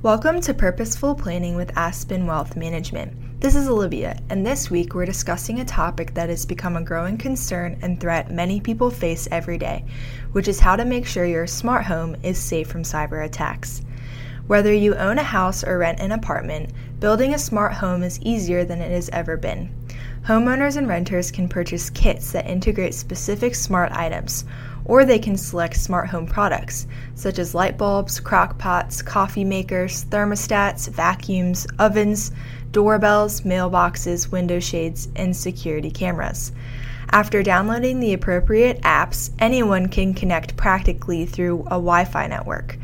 Welcome to Purposeful Planning with Aspen Wealth Management. This is Olivia, and this week we're discussing a topic that has become a growing concern and threat many people face every day, which is how to make sure your smart home is safe from cyber attacks. Whether you own a house or rent an apartment, building a smart home is easier than it has ever been. Homeowners and renters can purchase kits that integrate specific smart items, or they can select smart home products such as light bulbs, crock pots, coffee makers, thermostats, vacuums, ovens, doorbells, mailboxes, window shades, and security cameras. After downloading the appropriate apps, anyone can connect practically through a Wi Fi network.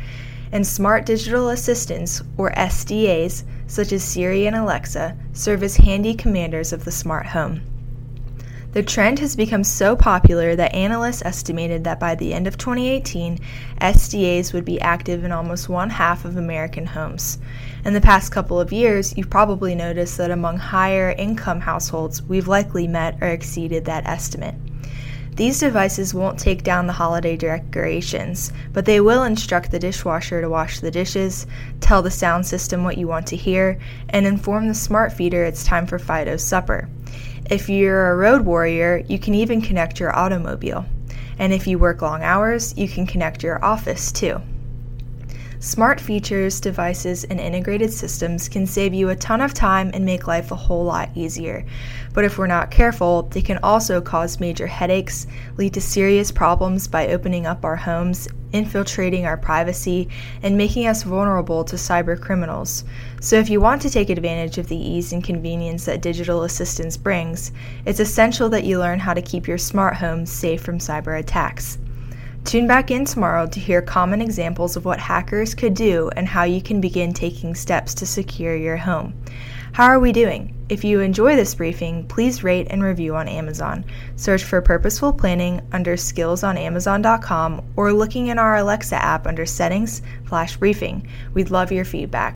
And smart digital assistants, or SDAs, such as Siri and Alexa, serve as handy commanders of the smart home. The trend has become so popular that analysts estimated that by the end of 2018, SDAs would be active in almost one half of American homes. In the past couple of years, you've probably noticed that among higher income households, we've likely met or exceeded that estimate. These devices won't take down the holiday decorations, but they will instruct the dishwasher to wash the dishes, tell the sound system what you want to hear, and inform the smart feeder it's time for Fido's supper. If you're a road warrior, you can even connect your automobile. And if you work long hours, you can connect your office too. Smart features, devices, and integrated systems can save you a ton of time and make life a whole lot easier. But if we're not careful, they can also cause major headaches, lead to serious problems by opening up our homes, infiltrating our privacy, and making us vulnerable to cyber criminals. So if you want to take advantage of the ease and convenience that digital assistance brings, it's essential that you learn how to keep your smart home safe from cyber attacks. Tune back in tomorrow to hear common examples of what hackers could do and how you can begin taking steps to secure your home. How are we doing? If you enjoy this briefing, please rate and review on Amazon. Search for Purposeful Planning under Skills on Amazon.com or looking in our Alexa app under Settings Briefing. We'd love your feedback.